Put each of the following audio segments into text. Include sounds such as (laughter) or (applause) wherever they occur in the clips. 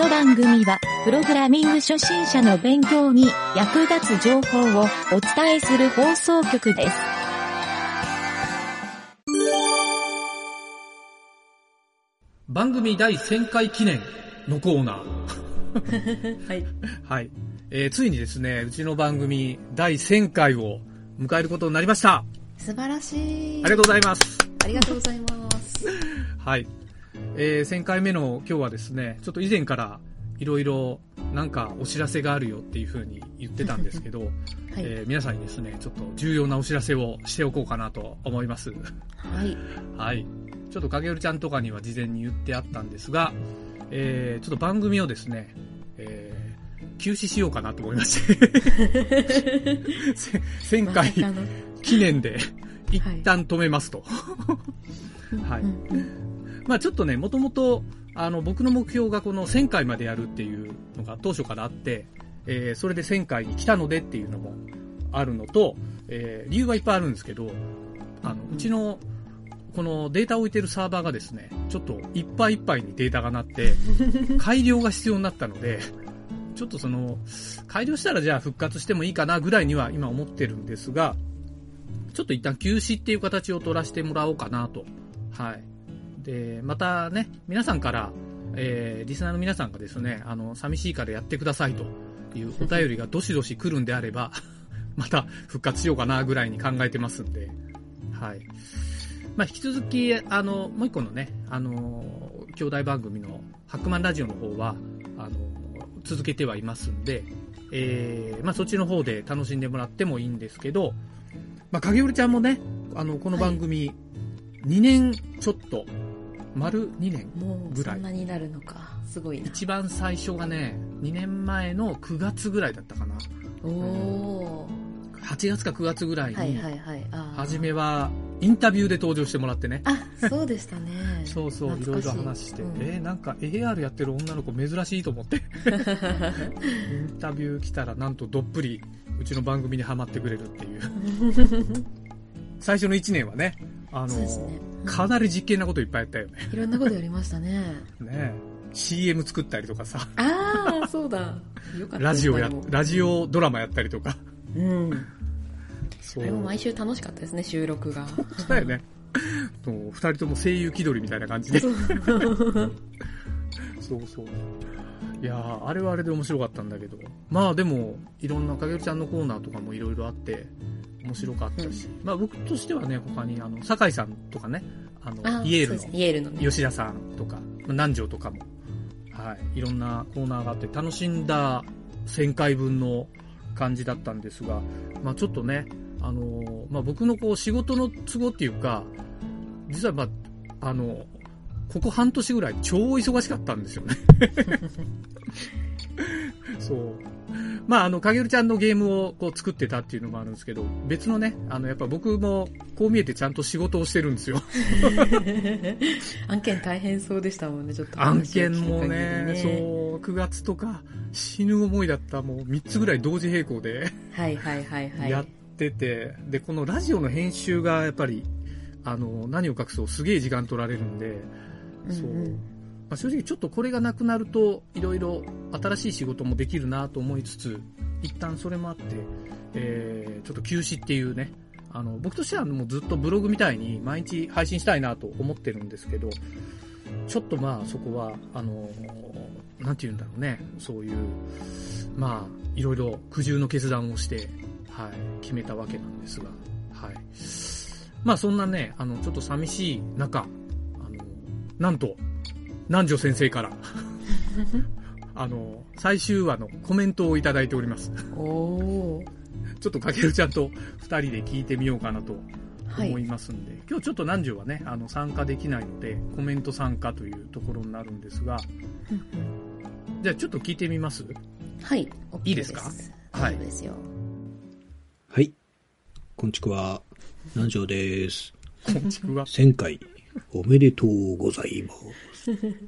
の番組は、プログラミング初心者の勉強に役立つ情報をお伝えする放送局です。番組第1000回記念のコーナー。はい。はい。えー、ついにですね、うちの番組第1000回を迎えることになりました。素晴らしい。ありがとうございます。ありがとうございます。(laughs) はい。えー、1000回目の今日はですね、ちょっと以前からいろいろなんかお知らせがあるよっていうふうに言ってたんですけど、(laughs) はい、えー、皆さんにですね、ちょっと重要なお知らせをしておこうかなと思います。はい。はい。ちょっと影るちゃんとかには事前に言ってあったんですが、えー、ちょっと番組をですね、えー、休止しようかなと思いまして (laughs) 1000回記念で一旦止めますと。(laughs) はい。まあちょっとね、もともと、あの、僕の目標がこの1000回までやるっていうのが当初からあって、えー、それで1000回に来たのでっていうのもあるのと、えー、理由はいっぱいあるんですけど、あの、うちのこのデータを置いてるサーバーがですね、ちょっといっぱいいっぱいにデータがなって、(laughs) 改良が必要になったので、ちょっとその、改良したらじゃあ復活してもいいかなぐらいには今思ってるんですが、ちょっと一旦休止っていう形を取らせてもらおうかなと。はい。で、またね、皆さんから、えー、リスナーの皆さんがですね、あの、寂しいからやってくださいというお便りがどしどし来るんであれば、(laughs) また復活しようかなぐらいに考えてますんで、はい。まあ、引き続き、あの、もう一個のね、あの、兄弟番組の、ハックマンラジオの方は、あの、続けてはいますんで、えー、まあ、そっちの方で楽しんでもらってもいいんですけど、まあ、影織ちゃんもね、あの、この番組、2年ちょっと、丸2年ぐらい。そんなになるのか。すごいな。一番最初がね、2年前の9月ぐらいだったかな。おお、8月か9月ぐらいに、はいはいはい。初めは、インタビューで登場してもらってね。あ、そうでしたね。(laughs) そうそう、いろいろ話して、うん、えー、なんか AR やってる女の子珍しいと思って。インタビュー来たらなんとどっぷりうちの番組にはまってくれるっていう。(laughs) 最初の1年はね、あの、ねうん、かなり実験なこといっぱいやったよね。いろんなことやりましたね。(laughs) ね CM 作ったりとかさ。ああ、そうだ。よかった。ラジオや、ラジオドラマやったりとか。うん。それも毎週楽しかったですね、収録が。だよね。二人とも声優気取りみたいな感じで。そう (laughs) そう。いやあれはあれで面白かったんだけど。まあでも、いろんなかげるちゃんのコーナーとかもいろいろあって、面白かったし、うん、まあ僕としてはね、他に、あの、酒井さんとかね、あの、イエールの、イエールの、吉田さんとか、南條とかも、はい、いろんなコーナーがあって、楽しんだ1000回分の感じだったんですが、まあちょっとね、あのまあ僕のこう仕事の都合っていうか、実はまあ、あの、ここ半年ぐらい超忙しかったんですよね (laughs) (laughs) そう。まあ、あの、かげるちゃんのゲームをこう作ってたっていうのもあるんですけど、別のね、あの、やっぱ僕もこう見えてちゃんと仕事をしてるんですよ。(laughs) 案件大変そうでしたもんね、ちょっと、ね。案件もね、そう、9月とか死ぬ思いだった、もう3つぐらい同時並行ではいはいはいはい。やってて、で、このラジオの編集がやっぱり、あの、何を隠そうすげえ時間取られるんで、そう。うんうんまあ、正直ちょっとこれがなくなると、いろいろ新しい仕事もできるなと思いつつ、一旦それもあって、えー、ちょっと休止っていうね、あの、僕としてはもうずっとブログみたいに毎日配信したいなと思ってるんですけど、ちょっとまあそこは、あの、なんて言うんだろうね、そういう、まあ、いろいろ苦渋の決断をして、はい、決めたわけなんですが、はい。まあそんなね、あの、ちょっと寂しい中、あの、なんと、南條先生から (laughs) あの、最終話のコメントをいただいております。おちょっとかけるちゃんと二人で聞いてみようかなと思いますんで、はい、今日ちょっと南條はね、あの、参加できないので、コメント参加というところになるんですが、じゃあちょっと聞いてみます？はい。いいですか？はい。ですよ。はい。こんちくは、南條です。こんちくは。1000回、おめでとうございます。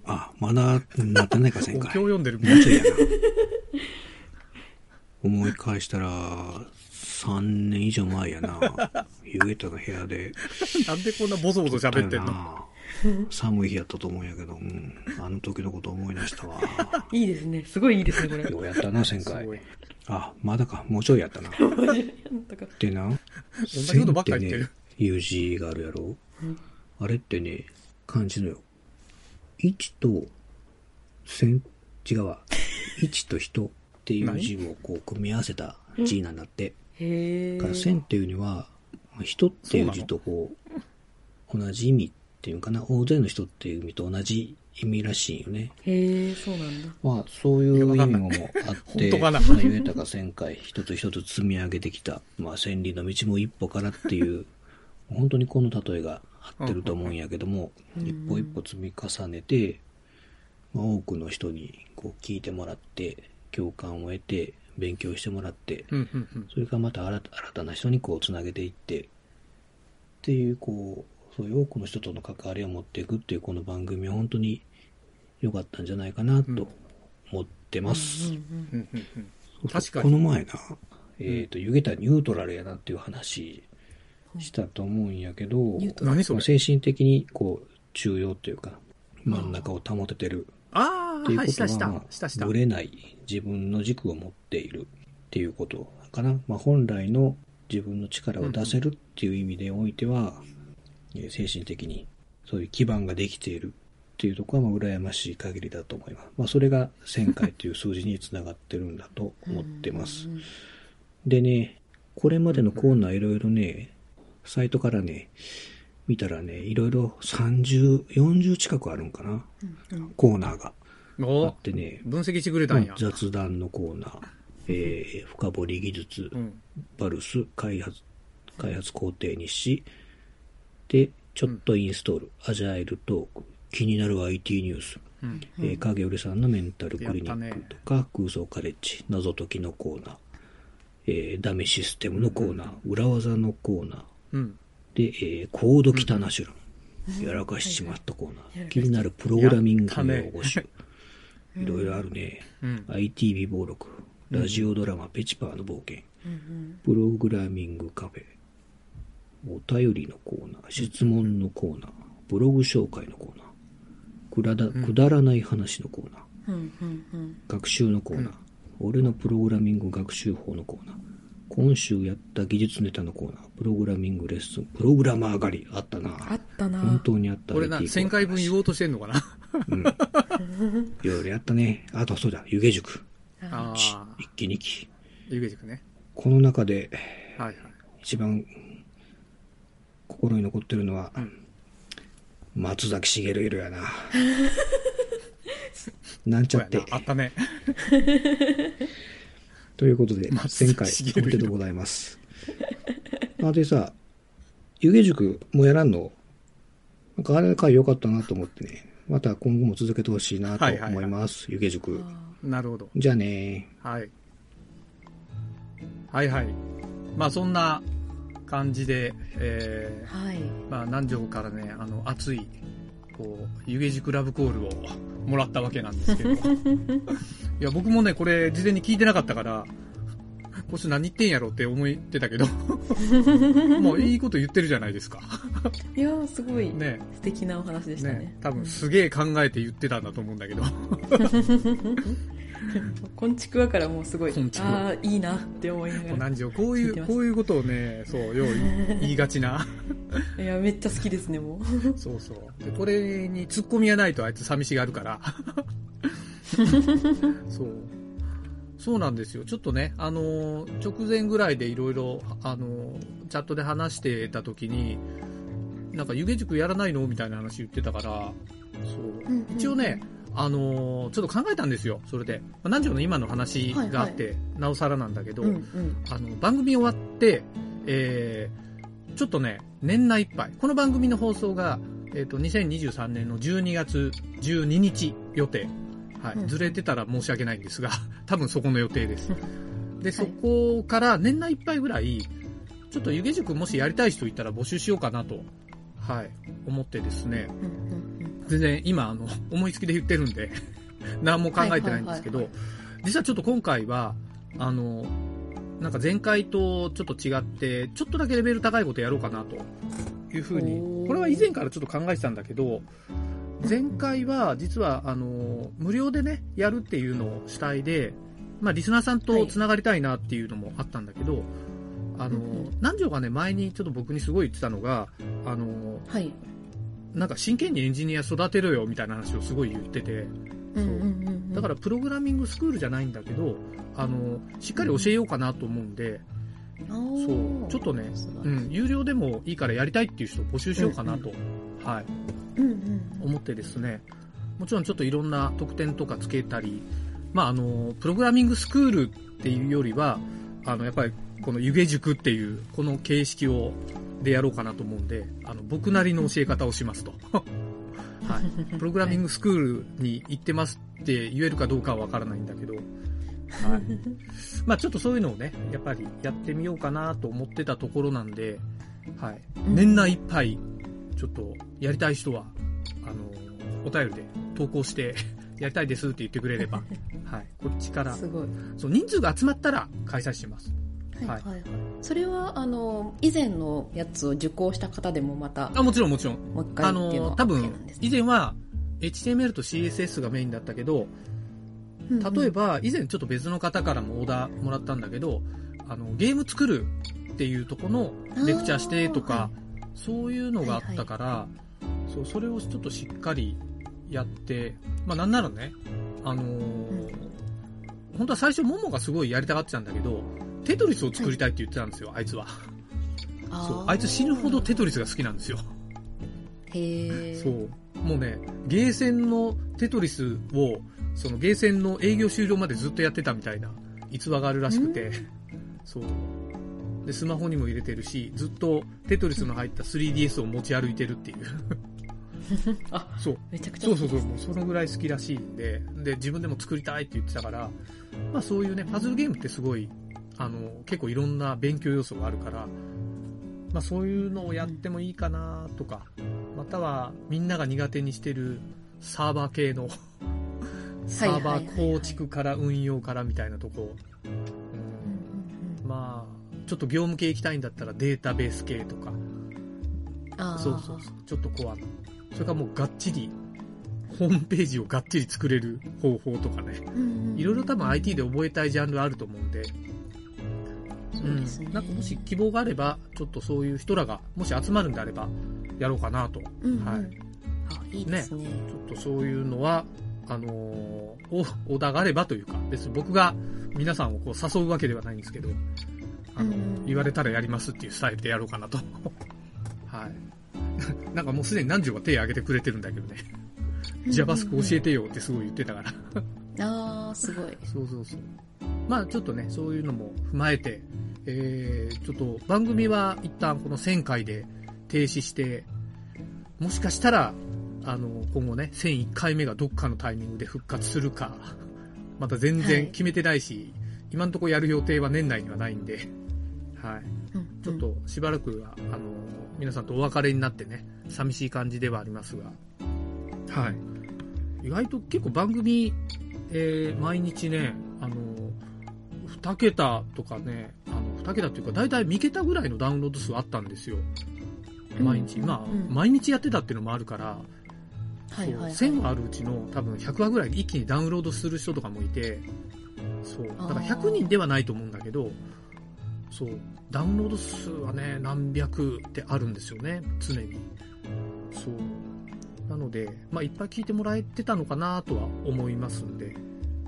あ、まだなってないか、前回。今日読んでるもうちょいやな。思い返したら、3年以上前やな。ゆげたの部屋で。なんでこんなボソボソ喋ってんの？寒い日やったと思うんやけど、うん、あの時のこと思い出したわ。いいですね。すごいいいですね、これ。ようやったな、1000回。あ、まだか。もうちょいやったな。でな、1000ってね、いう字があるやろ。あれってね、漢字のよ。1と1000、違うわ。(laughs) 1と人っていう字をこう組み合わせた字なんだって。へから1000っていうには、人っていう字とこう、同じ意味っていうかな、大勢の人っていう意味と同じ意味らしいよね。へえ、そうなんだ。まあ、そういう意味もあって、まあ、言えたか1000回、一つ一つ積み上げてきた、まあ、千里の道も一歩からっていう、本当にこの例えが合ってると思うんやけども、一歩一歩積み重ねて、まあ、多くの人にこう聞いてもらって、共感を得て、勉強してもらって、それからまた新たな人にこうつなげていって、っていう、こう、そういう多くの人との関わりを持っていくっていうこの番組は本当に良かったんじゃないかなと思ってます。確かに。この前な、えっ、ー、と、湯桁ニュートラルやなっていう話したと思うんやけど、何それ？精神的にこう、重要っていうか、真ん中を保ててる。ああ、っていうことは、したしたしたぶれない自分の軸を持っているっていうことかな。まあ、本来の自分の力を出せるっていう意味でおいては、うん、精神的にそういう基盤ができているっていうところは、まあ、羨ましい限りだと思います。まあ、それが1000回という数字につながってるんだと思ってます。(laughs) でね、これまでのコーナーいろいろね、サイトからね、見たらね、いろいろ30、40近くあるんかな、うん、コーナーが。あってね、分析してくれたんや。雑談のコーナー、えー、深掘り技術、うん、バルス、開発、開発工程日誌、で、ちょっとインストール、アジャイルトーク、気になる IT ニュース、うん、えー、影織さんのメンタルクリニックとか、ね、空想カレッジ、謎解きのコーナー、えー、ダメシステムのコーナー、裏技のコーナー、うん、で、えー、コードキタナシュラン、やらかしちまったコーナー、気になるプログラミング用語集、いろいろあるね。うん、IT 微暴録、ラジオドラマ、ペチパーの冒険、プログラミングカフェ、お便りのコーナー、質問のコーナー、ブログ紹介のコーナー、くだだくだらない話のコーナー、学習のコーナー、俺のプログラミング学習法のコーナー、今週やった技術ネタのコーナー、プログラミングレッスン、プログラマー狩り、あったな。あったな。本当にあった。俺な、1000回分言おうとしてんのかな？うん。いろいろやったね。あと、そうだ、湯気塾。ああ。一期二期。湯気塾ね。この中で、はいはい。一番、心に残ってるのは、うん、松崎しげるいるやな。なんちゃって。あったね。(laughs) ということで、1000回おめでとうございます。あ、でさ、湯気塾もやらんの？なんかあれ回良かったなと思ってね、また今後も続けてほしいなと思います。湯気塾。なるほど。じゃあねはい。はいはい。まあそんな感じで、えー、はい。まあ南條からね、あの、熱い、こう、湯気塾ラブコールをもらったわけなんですけど。(laughs) いや、僕もね、これ事前に聞いてなかったから、こいつ何言ってんやろって思ってたけど。(laughs) もういいこと言ってるじゃないですか。いやー、すごい、ね、素敵なお話でしたね。ね。多分すげえ考えて言ってたんだと思うんだけど (laughs) こんちくわからもうすごい、ああ、いいなって思いながら。何時こういう、こういうことをね、そう、よう (laughs) 言いがちな。いや、めっちゃ好きですね、もう。そうそうで。これに突っ込みがないとあいつ寂しがるから。(laughs) そう。そうなんですよ。ちょっとね、あのー、直前ぐらいでいろいろ、あのー、チャットで話してた時に、なんか湯気塾やらないの？みたいな話言ってたから、そう。一応ね、あのー、ちょっと考えたんですよ、それで。まあ、南條の今の話があって、はいはい、なおさらなんだけど、うんうん、あの、番組終わって、えー、ちょっとね、年内いっぱい。この番組の放送が、えっ、ー、と、2023年の12月12日予定。はい。ずれてたら申し訳ないんですが、(laughs) 多分そこの予定です。(laughs) で、そこから年内いっぱいぐらい、ちょっと湯気塾もしやりたい人いたら募集しようかなと、はい、思ってですね、全然今、あの、思いつきで言ってるんで (laughs) 何も考えてないんですけど、実はちょっと今回は、あの、なんか前回とちょっと違って、ちょっとだけレベル高いことやろうかなというふうに、これは以前からちょっと考えてたんだけど、前回は実は、あの、無料でね、やるっていうのを主体で、まあ、リスナーさんと繋がりたいなっていうのもあったんだけど、はい、あの、南條がね、前にちょっと僕にすごい言ってたのが、あの、はい。なんか真剣にエンジニア育てろよみたいな話をすごい言ってて、そう。だからプログラミングスクールじゃないんだけど、あの、しっかり教えようかなと思うんで、そう。ちょっとね、うん、有料でもいいからやりたいっていう人を募集しようかなと、うんうん、はい、うんうん、思ってですね。もちろんちょっといろんな特典とかつけたり、まあ、あのプログラミングスクールっていうよりはあのやっぱりこの湯気塾っていうこの形式をでやろうかなと思うんであの僕なりの教え方をしますと。(laughs) はい、プログラミングスクールに行ってますって言えるかどうかはわからないんだけど、はい。(laughs) まあちょっとそういうのをね、やっぱりやってみようかなと思ってたところなんで、はい。年内いっぱい、ちょっとやりたい人は、あの、お便りで投稿して (laughs) やりたいですって言ってくれれば、はい。こっちから、すごい。そう、人数が集まったら開催します。はい、はい、はい。それは、あの、以前のやつを受講した方でもまた。あ、もちろんもちろん。もう一回あの、多分、以前は HTML と CSS がメインだったけど、例えば、以前ちょっと別の方からもオーダーもらったんだけど、あの、ゲーム作るっていうとこのレクチャーしてとか、そういうのがあったから、そう、それをちょっとしっかりやって、まあなんならね、あのー、本当は最初モモがすごいやりたがってたんだけど、テトリスを作りたいって言ってたんですよ、あいつは。そう、あいつ死ぬほどテトリスが好きなんですよ。へそう。もうね、ゲーセンのテトリスをそのゲーセンの営業終了までずっとやってたみたいな逸話があるらしくて、そう。で、スマホにも入れてるし、ずっとテトリスの入った 3DS を持ち歩いてるっていう (laughs) あ、そう。めちゃくちゃそうそうそう、もうそのぐらい好きらしいんで、で、自分でも作りたいって言ってたから、まあそういうね、パズルゲームってすごい、あの、結構いろんな勉強要素があるから、まあそういうのをやってもいいかなとか、またはみんなが苦手にしてるサーバー系の (laughs) サーバー構築から運用からみたいなとこ、うん、まあちょっと業務系行きたいんだったらデータベース系とか。そうそうそう。ちょっとコアのそれからもうがっちりホームページをがっちり作れる方法とかね、いろいろ多分 IT で覚えたいジャンルあると思うんで、そうですね、うん、なんかもし希望があれば、ちょっとそういう人らが、もし集まるんであれば、やろうかなと。うんうん、はい。あ、いいですね。ねちょっとそういうのは、あのー、オーダーがあればというか、別に僕が皆さんをこう誘うわけではないんですけど、あの、言われたらやりますっていうスタイルでやろうかなと。(laughs) はい。(laughs) なんかもうすでに何十が手挙げてくれてるんだけどね。JavaScript 教えてよってすごい言ってたからああ、すごい。そうそうそう。まあちょっとね、そういうのも踏まえて、えー、ちょっと番組は一旦この1000回で停止して、もしかしたらあの、今後ね、1001回目がどっかのタイミングで復活するか、(laughs) また全然決めてないし、はい、今のところやる予定は年内にはないんで、はい。うん、ちょっとしばらくは、あの、皆さんとお別れになってね、寂しい感じではありますが、はい。意外と結構番組、えー、毎日ね、あの、2桁とかね、あの、2桁っていうか、だいたい3桁ぐらいのダウンロード数あったんですよ。毎日。まあ、毎日やってたっていうのもあるから、はいはいはい、1000話あるうちの多分100話ぐらい一気にダウンロードする人とかもいて、そう。だから100人ではないと思うんだけど、そう。ダウンロード数はね、何百ってあるんですよね、常に。そう。なので、まあ、いっぱい聞いてもらえてたのかなとは思いますんで、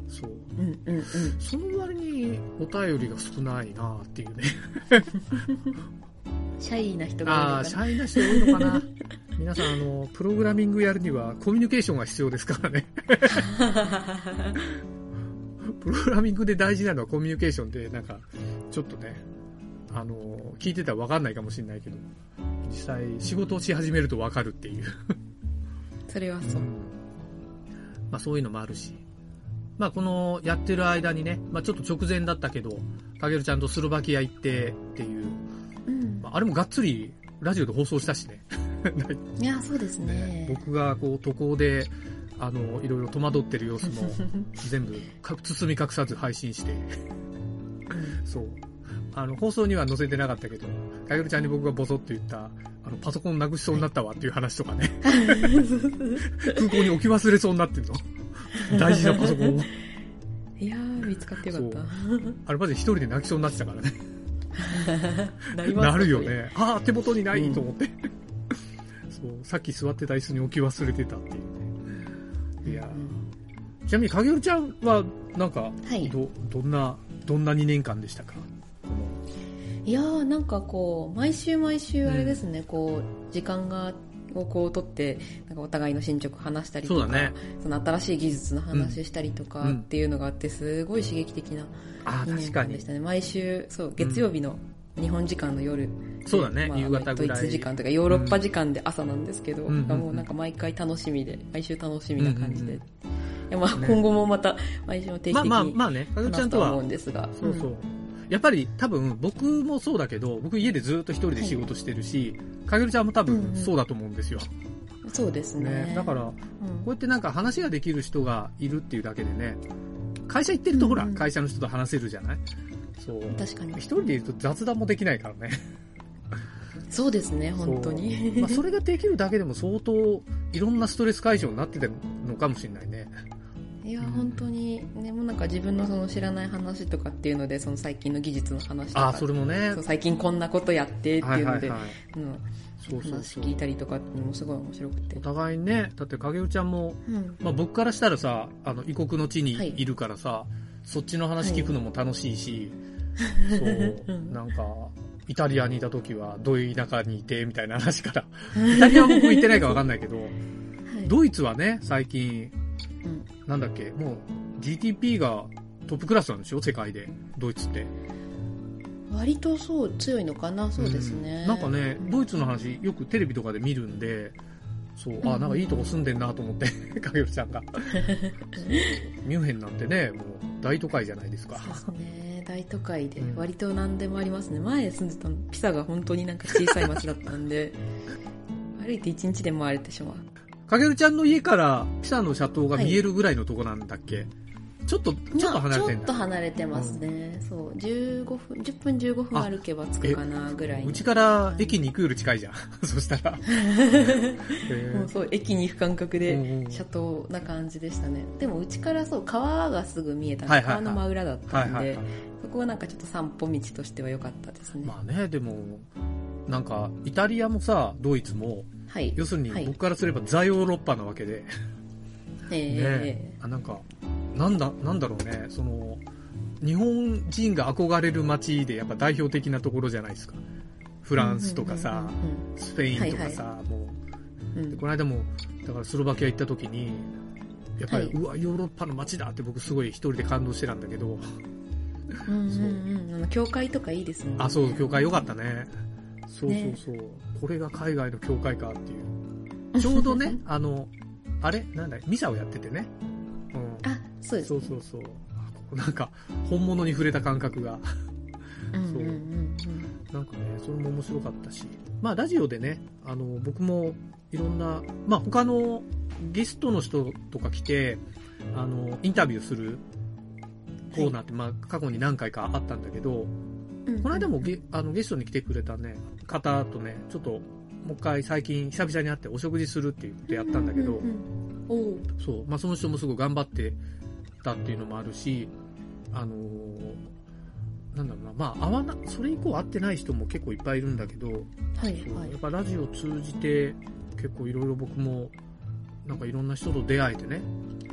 そう。うんうんうん。その割にお便りが少ないなっていうね。(laughs) シャイな人が多いのかな。ああ、シャイな人多いのかな。(laughs) 皆さん、あの、プログラミングやるにはコミュニケーションが必要ですからね。(laughs) プログラミングで大事なのはコミュニケーションで、なんか、ちょっとね、あの、聞いてたらわかんないかもしれないけど、実際仕事をし始めるとわかるっていうそれはそう。うん、まあそういうのもあるし。まあこのやってる間にね、まあちょっと直前だったけど、かげるちゃんとスロバキア行ってっていう、うん、まあ、あれもがっつりラジオで放送したしね。(laughs) いや、そうですね。ね僕がこう、渡航で、あの、いろいろ戸惑ってる様子も、(laughs) 全部、包み隠さず配信して、そう。あの、放送には載せてなかったけど、かげるちゃんに僕がボソッと言った、あの、の、パソコンなくしそうになったわっていう話とかね。(laughs) 空港に置き忘れそうになってるの。(laughs) 大事なパソコンを。いやー、見つかってよかった。あれまで一人で泣きそうになってたからね。(laughs) ななるよ。ね。ああ、手元にないと思って。そう、さっき座ってた椅子に置き忘れてたっていうね。いやーちなみに、影るちゃんは、なんか、はいど、どんな、どんな2年間でしたか？いやー、なんかこう、毎週毎週あれですね、こう、時間が、をこう取って、なんかお互いの進捗話したりとか、ね。その新しい技術の話したりとかうん。っていうのがあって、すごい刺激的なああ、2確かに年間でし。たね。毎週、そう、月曜日の日本時間の夜、そうだねまあ夕方ぐらい。ドイツ時間とかヨーロッパ時間で朝なんですけど、うん。がもうなんか毎回楽しみで、毎週楽しみな感じで。うんうんいやまあね。今後もまた毎週定期まあまあ、的に話すとは思うん、ですが。そうそう。やっぱり多分僕もそうだけど、僕家でずっと一人で仕事してるし、かげるちゃんも多分うんうんそうだと思うんですよ。うんそうですね。ね。だから、こうんうやってなんか話ができる人がいるっていうだけでね、会社行ってるとほら、うんうん会社の人と話せるじゃない？そう。確かに一。人でいると雑談もできないからね。そうですね、本当に。まあ、それができるだけでも相当いろんなストレス解消になってたのかもしれないね。いや、うん。本当に、ね、もうなんか自分のその知らない話とかっていうので、その最近の技術の話とか、ああ、それもね。最近こんなことやってっていうので、そうそう話聞い。たりとかもすごい面白くて。お。互いにね、だって影尾ちゃんも、うん。まあ、僕からしたらさ、あの異国の地にはい。いるからさ、そっちの話聞くのも楽しいし、(laughs) そうう、ん。なんか、イタリアにいた時はどういう田舎にいてみたいな話から、(laughs) イタリアは僕行ってないかわかんないけど、はい。ドイツはね、最近、うんなんだっけ、もう GDP がトップクラスなんでしょ世界で、ドイツって。割とそう強いのかな、そうですね。んなんかね、ドイツの話よくテレビとかで見るんで、そう、あ、うんなんかいいとこ住んでんなと思って、(laughs) 影尾ちゃんが。(laughs) ミュンヘンなんてね、もう大都会じゃないですか。そうですね、大都会でうん割と何でもありますね。前住んでたのピサが本当になんか小さい町だったんで、(laughs) 歩いて一日で回れてしまう。かげるちゃんの家からピサの斜塔が見えるぐらいのとこなんだっけ、ちょっと、ちょっと離れてんだ。まあちょっと離れてますね。そう、15分、10分15分歩けば着くかなぐらいに。うちから駅に行くより近いじゃん。(laughs) そしたら。(laughs) もうそう、駅に行く感覚でうんうん、シャトーな感じでしたね。でも、うちからそう、川がすぐ見えたはいはいはい川の真裏だったんではいはいはい、。そこはなんかちょっと散歩道としては良かったですね。まあね、でも、なんか、イタリアもさ、ドイツも、はい。要するにはい。僕からすればザヨーロッパなわけで、(laughs) えねあなんか、なんだ、なんだろうね、その、日本人が憧れる街でやっぱ代表的なところじゃないですか。フフランスとかさ、スペインとかさ、もう、うんうんう。んうん。でこの間も、だからスロバキア行った時に、やっぱり、はい。うわ、ヨーロッパの街だって僕すごい一人で感動してたんだけど、うんうんうんあの教会とかいいですもんね。あ、そう、教会良かったね。そうそうそう。これが海外の教会かっていう。(laughs) ちょうどね、あの、あれ？なんだミサをやっててね。うん。あ、そうです、そうそうそう。なんか、本物に触れた感覚が。うんうんうんうんなんかね、それも面白かったし。まあ、ラジオでね、あの、僕もいろんな、まあ、他のゲストの人とか来て、あの、インタビューするコーナーって、まあ、過去に何回かあったんだけど、うん。この間もゲあのゲストに来てくれたね、方とね、ちょっと、もう一回最近久々に会ってお食事するっていうことやったんだけどそう、まあその人もすごい頑張ってたっていうのもあるし、あのーなんだろうな、まあ会わな、それ以降会ってない人も結構いっぱいいるんだけど、はいはいやっ。ぱラジオ通じて結構いろいろ僕も、なんかいろんな人と出会えてね、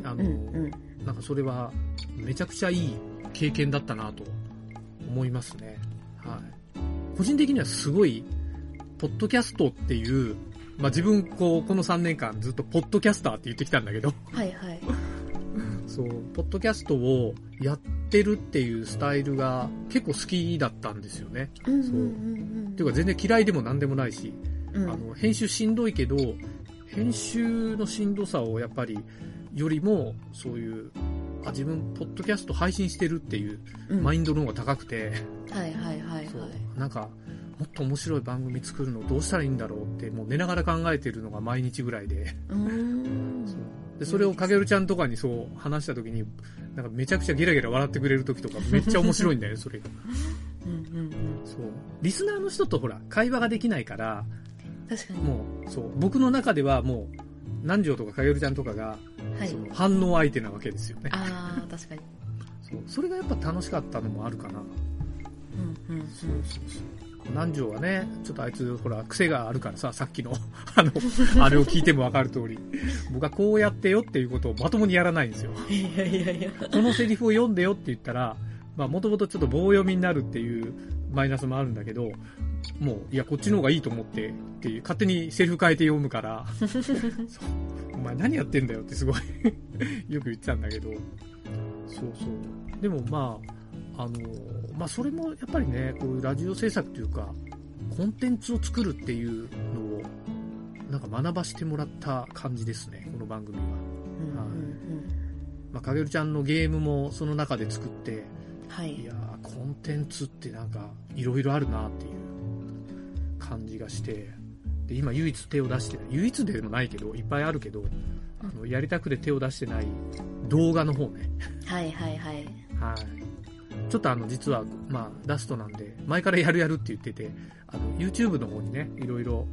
あのうんーうん。なんかそれはめちゃくちゃいい経験だったなと思いますね。はい。個人的にはすごい、ポッドキャストっていう、まあ自分こう、この3年間ずっとポッドキャスターって言ってきたんだけど、はいはい。(laughs) そう、ポッドキャストをやってるっていうスタイルが結構好きだったんですよね。うんうんそううんうん。っていうか全然嫌いでも何でもないし、うん、あの、編集しんどいけど、編集のしんどさをやっぱり、よりも、そういう、あ、自分、ポッドキャスト配信してるっていううんマインドの方が高くて、はいはいはいはい。そう、なんか、もっと面白い番組作るのどうしたらいいんだろうって、もう寝ながら考えてるのが毎日ぐらいで、うーん。そうで、それをかげるちゃんとかにそう話した時に、なんかめちゃくちゃゲラゲラ笑ってくれる時とかめっちゃ面白いんだよね、(laughs) それが。うんうんうん。そう。リスナーの人とほら、会話ができないから、確かに。もう、そう、僕の中ではもう、南條とかかよるちゃんとかが、はい、その反応相手なわけですよね。ああ、確かに。そう、それがやっぱ楽しかったのもあるかな。うんうん、そうそうそう。南條はね、ちょっとあいつ、ほら、癖があるからさ、さっきの、(laughs) あの、(laughs) あれを聞いてもわかる通り、僕はこうやってよっていうことをまともにやらないんですよ。(laughs) いやいやいや。このセリフを読んでよって言ったら、まあ、もともとちょっと棒読みになるっていうマイナスもあるんだけど、もう、いや、こっちの方がいいと思ってっていう、勝手にセリフ変えて読むから、(laughs) お前何やってんだよってすごい (laughs) よく言ってたんだけど、そうそう。でもまあ、あの、まあそれもやっぱりね、こういうラジオ制作というか、コンテンツを作るっていうのを、なんか学ばしてもらった感じですね、この番組は。はい。まあ、かげるちゃんのゲームもその中で作って、はい。いやコンテンツってなんか、いろいろあるなっていう感じがして、で、今唯一手を出してない、唯一でもないけど、いっぱいあるけど、あの、やりたくて手を出してない動画の方ね。はいはいはい。はい。ちょっとあの、実は、まあ、ラストなんで、前からやるやるって言ってて、あの、YouTube の方にね、いろいろ、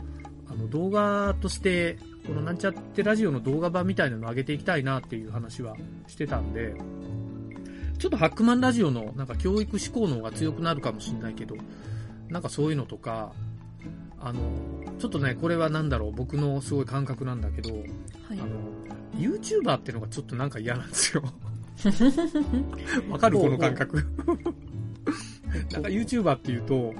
あの、動画として、このなんちゃってラジオの動画版みたいなのを上げていきたいなっていう話はしてたんで、ちょっとハックマンラジオのなんか教育志向の方が強くなるかもしれないけど、なんかそういうのとか、あの、ちょっとね、これはなんだろう、僕のすごい感覚なんだけど、はい、あの、YouTuber ってのがちょっとなんか嫌なんですよ。(laughs) わかる？この感覚。(laughs) なんか YouTuber っていうと、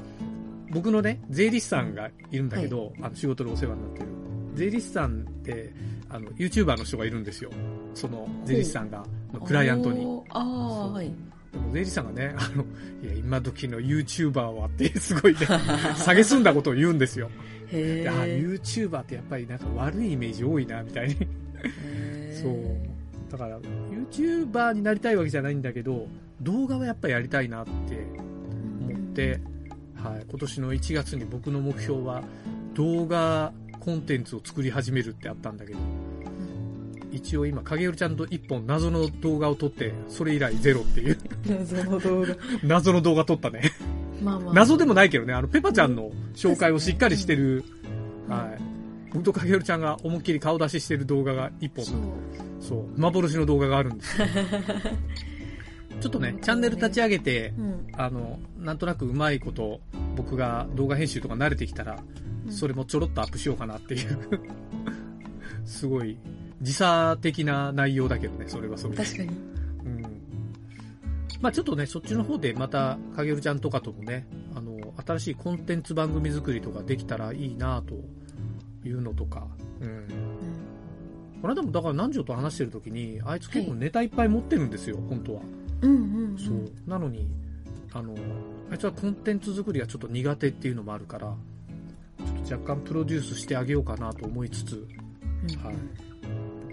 僕のね、税理士さんがいるんだけど、はい、あの仕事でお世話になってる。税理士さんって、あの、YouTuber の人がいるんですよ。その、税理士さんが、のクライアントに。ああ、はい。でも税理士さんがね、あの、いや、今時の YouTuber はって (laughs) すごいね、下げすんだことを言うんですよ。(laughs) へあ、YouTuber ってやっぱりなんか悪いイメージ多いな、みたいに。そう。だから、YouTuber になりたいわけじゃないんだけど、動画はやっぱりやりたいなって思って、はい、今年の1月に僕の目標は、動画コンテンツを作り始めるってあったんだけど、一応今、影るちゃんと一本謎の動画を撮って、それ以来ゼロっていう。謎の動画。(laughs) 謎の動画撮ったね。まあまあ。謎でもないけどね、あの、ペパちゃんの紹介をしっかりしてる、はい。僕と影るちゃんが思いっきり顔出ししてる動画が一本。そう。幻の動画があるんですよ。(laughs) ちょっとね、チャンネル立ち上げて、うん、あの、なんとなくうまいこと、僕が動画編集とか慣れてきたら、うん、それもちょろっとアップしようかなっていう (laughs) すごい、時差的な内容だけどね、それはそれで。確かに。うん。まあちょっとね、そっちの方でまた、かげるちゃんとかともね、あの、新しいコンテンツ番組作りとかできたらいいなというのとか、うん。うん、この間もだから南條と話してる時に、あいつ結構ネタいっぱい持ってるんですよ、はい、本当は。うんうん、うん、そう。なのに、あの、あいつはコンテンツ作りがちょっと苦手っていうのもあるから、ちょっと若干プロデュースしてあげようかなと思いつつ、うん、はい。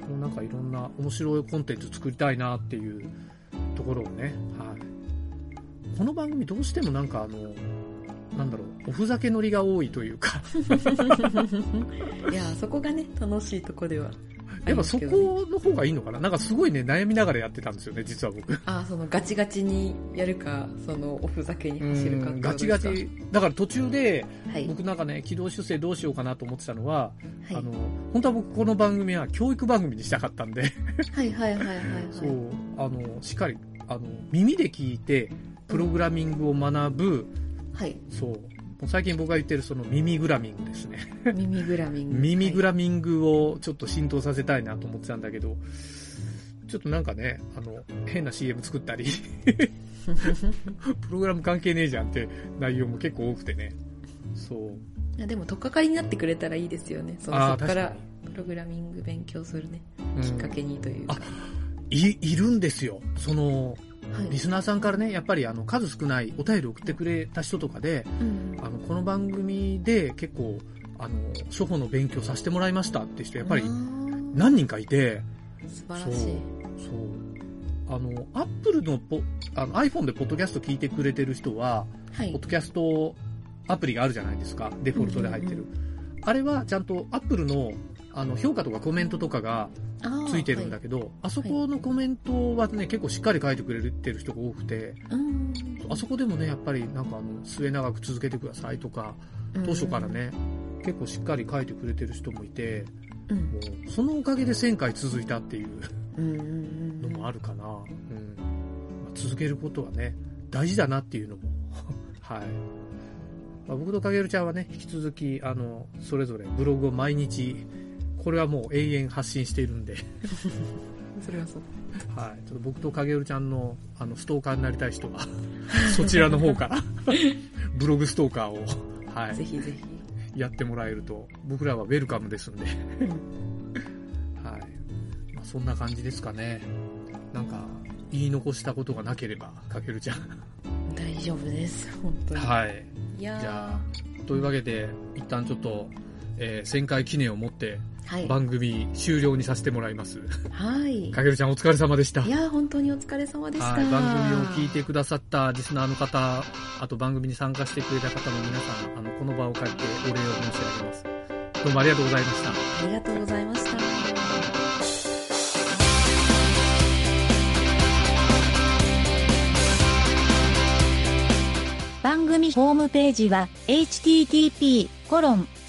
もなんかいろんな面白いコンテンツ作りたいなっていうところをね、はい。この番組どうしてもなんかあの、なんだろう、おふざけ乗りが多いというか (laughs) いや、そこがね、楽しいとこでは。やっぱそこの方がいいのかな？なんかすごいね、悩みながらやってたんですよね、実は僕。ああ、そのガチガチにやるか、そのおふざけに走るかガチガチ。だから途中で、はい、僕なんかね、軌道修正どうしようかなと思ってたのは、はい、あの、本当は僕この番組は教育番組にしたかったんではいはいはいはい、はい、そう、あの、しっかり、あの、耳で聞いて、プログラミングを学ぶ、うん、はい。そう。最近僕が言ってるその耳グラミングですね。耳グラミング。(laughs) 耳グラミングをちょっと浸透させたいなと思ってたんだけど、ちょっとなんかね、あの、変な CM 作ったりプログラム関係ねえじゃんって内容も結構多くてね。そう。いやでも、とっかかりになってくれたらいいですよね。そのそこからプログラミング勉強するね、きっかけにというか。い、いるんですよ。その、リスナーさんからね、やっぱりあの数少ないお便り送ってくれた人とかで、うん、あのこの番組で結構あの初歩の勉強させてもらいましたって人やっぱり何人かいて、素晴らしい。そう。あの、アップルのポあの iPhone でポッドキャスト聞いてくれてる人は、はい、ポッドキャストアプリがあるじゃないですか。デフォルトで入ってる。うんうんうん、あれはちゃんとアップルのあの評価とかコメントとかがついてるんだけど、あはい、あそこのコメントはね、結構しっかり書いてくれてる人が多くて、あそこでもね、やっぱりなんかあの、末永く続けてくださいとか、当初からね、結構しっかり書いてくれてる人もいて、うん、もうそのおかげで1000回続いたっていうのもあるかな、うん。まあ、続けることはね大事だなっていうのも。(laughs) はい、まあ、僕とかげるちゃんはね引き続きあのそれぞれブログを毎日これはもう永遠発信しているんで。(laughs) それはそう。はい、ちょっと僕と影るちゃんのあのストーカーになりたい人は (laughs) そちらの方から (laughs) ブログストーカーを、はい、ぜひぜひ。やってもらえると僕らはウェルカムですんで。はい、まあ、そんな感じですかね。なんか言い残したことがなければかけるちゃん。大丈夫です本当に。はい。じゃあというわけで一旦ちょっと、えー、1000回記念を持って番組終了にさせてもらいます。はい。(laughs) かけるちゃんお疲れ様でした。いや、本当にお疲れ様でした。はい、番組を聞いてくださったリスナーの方、あと番組に参加してくれた方の皆さん、あの、この場を借りてお礼を申し上げます。どうもありがとうございました。ありがとうございました。番組ホームページは http コロン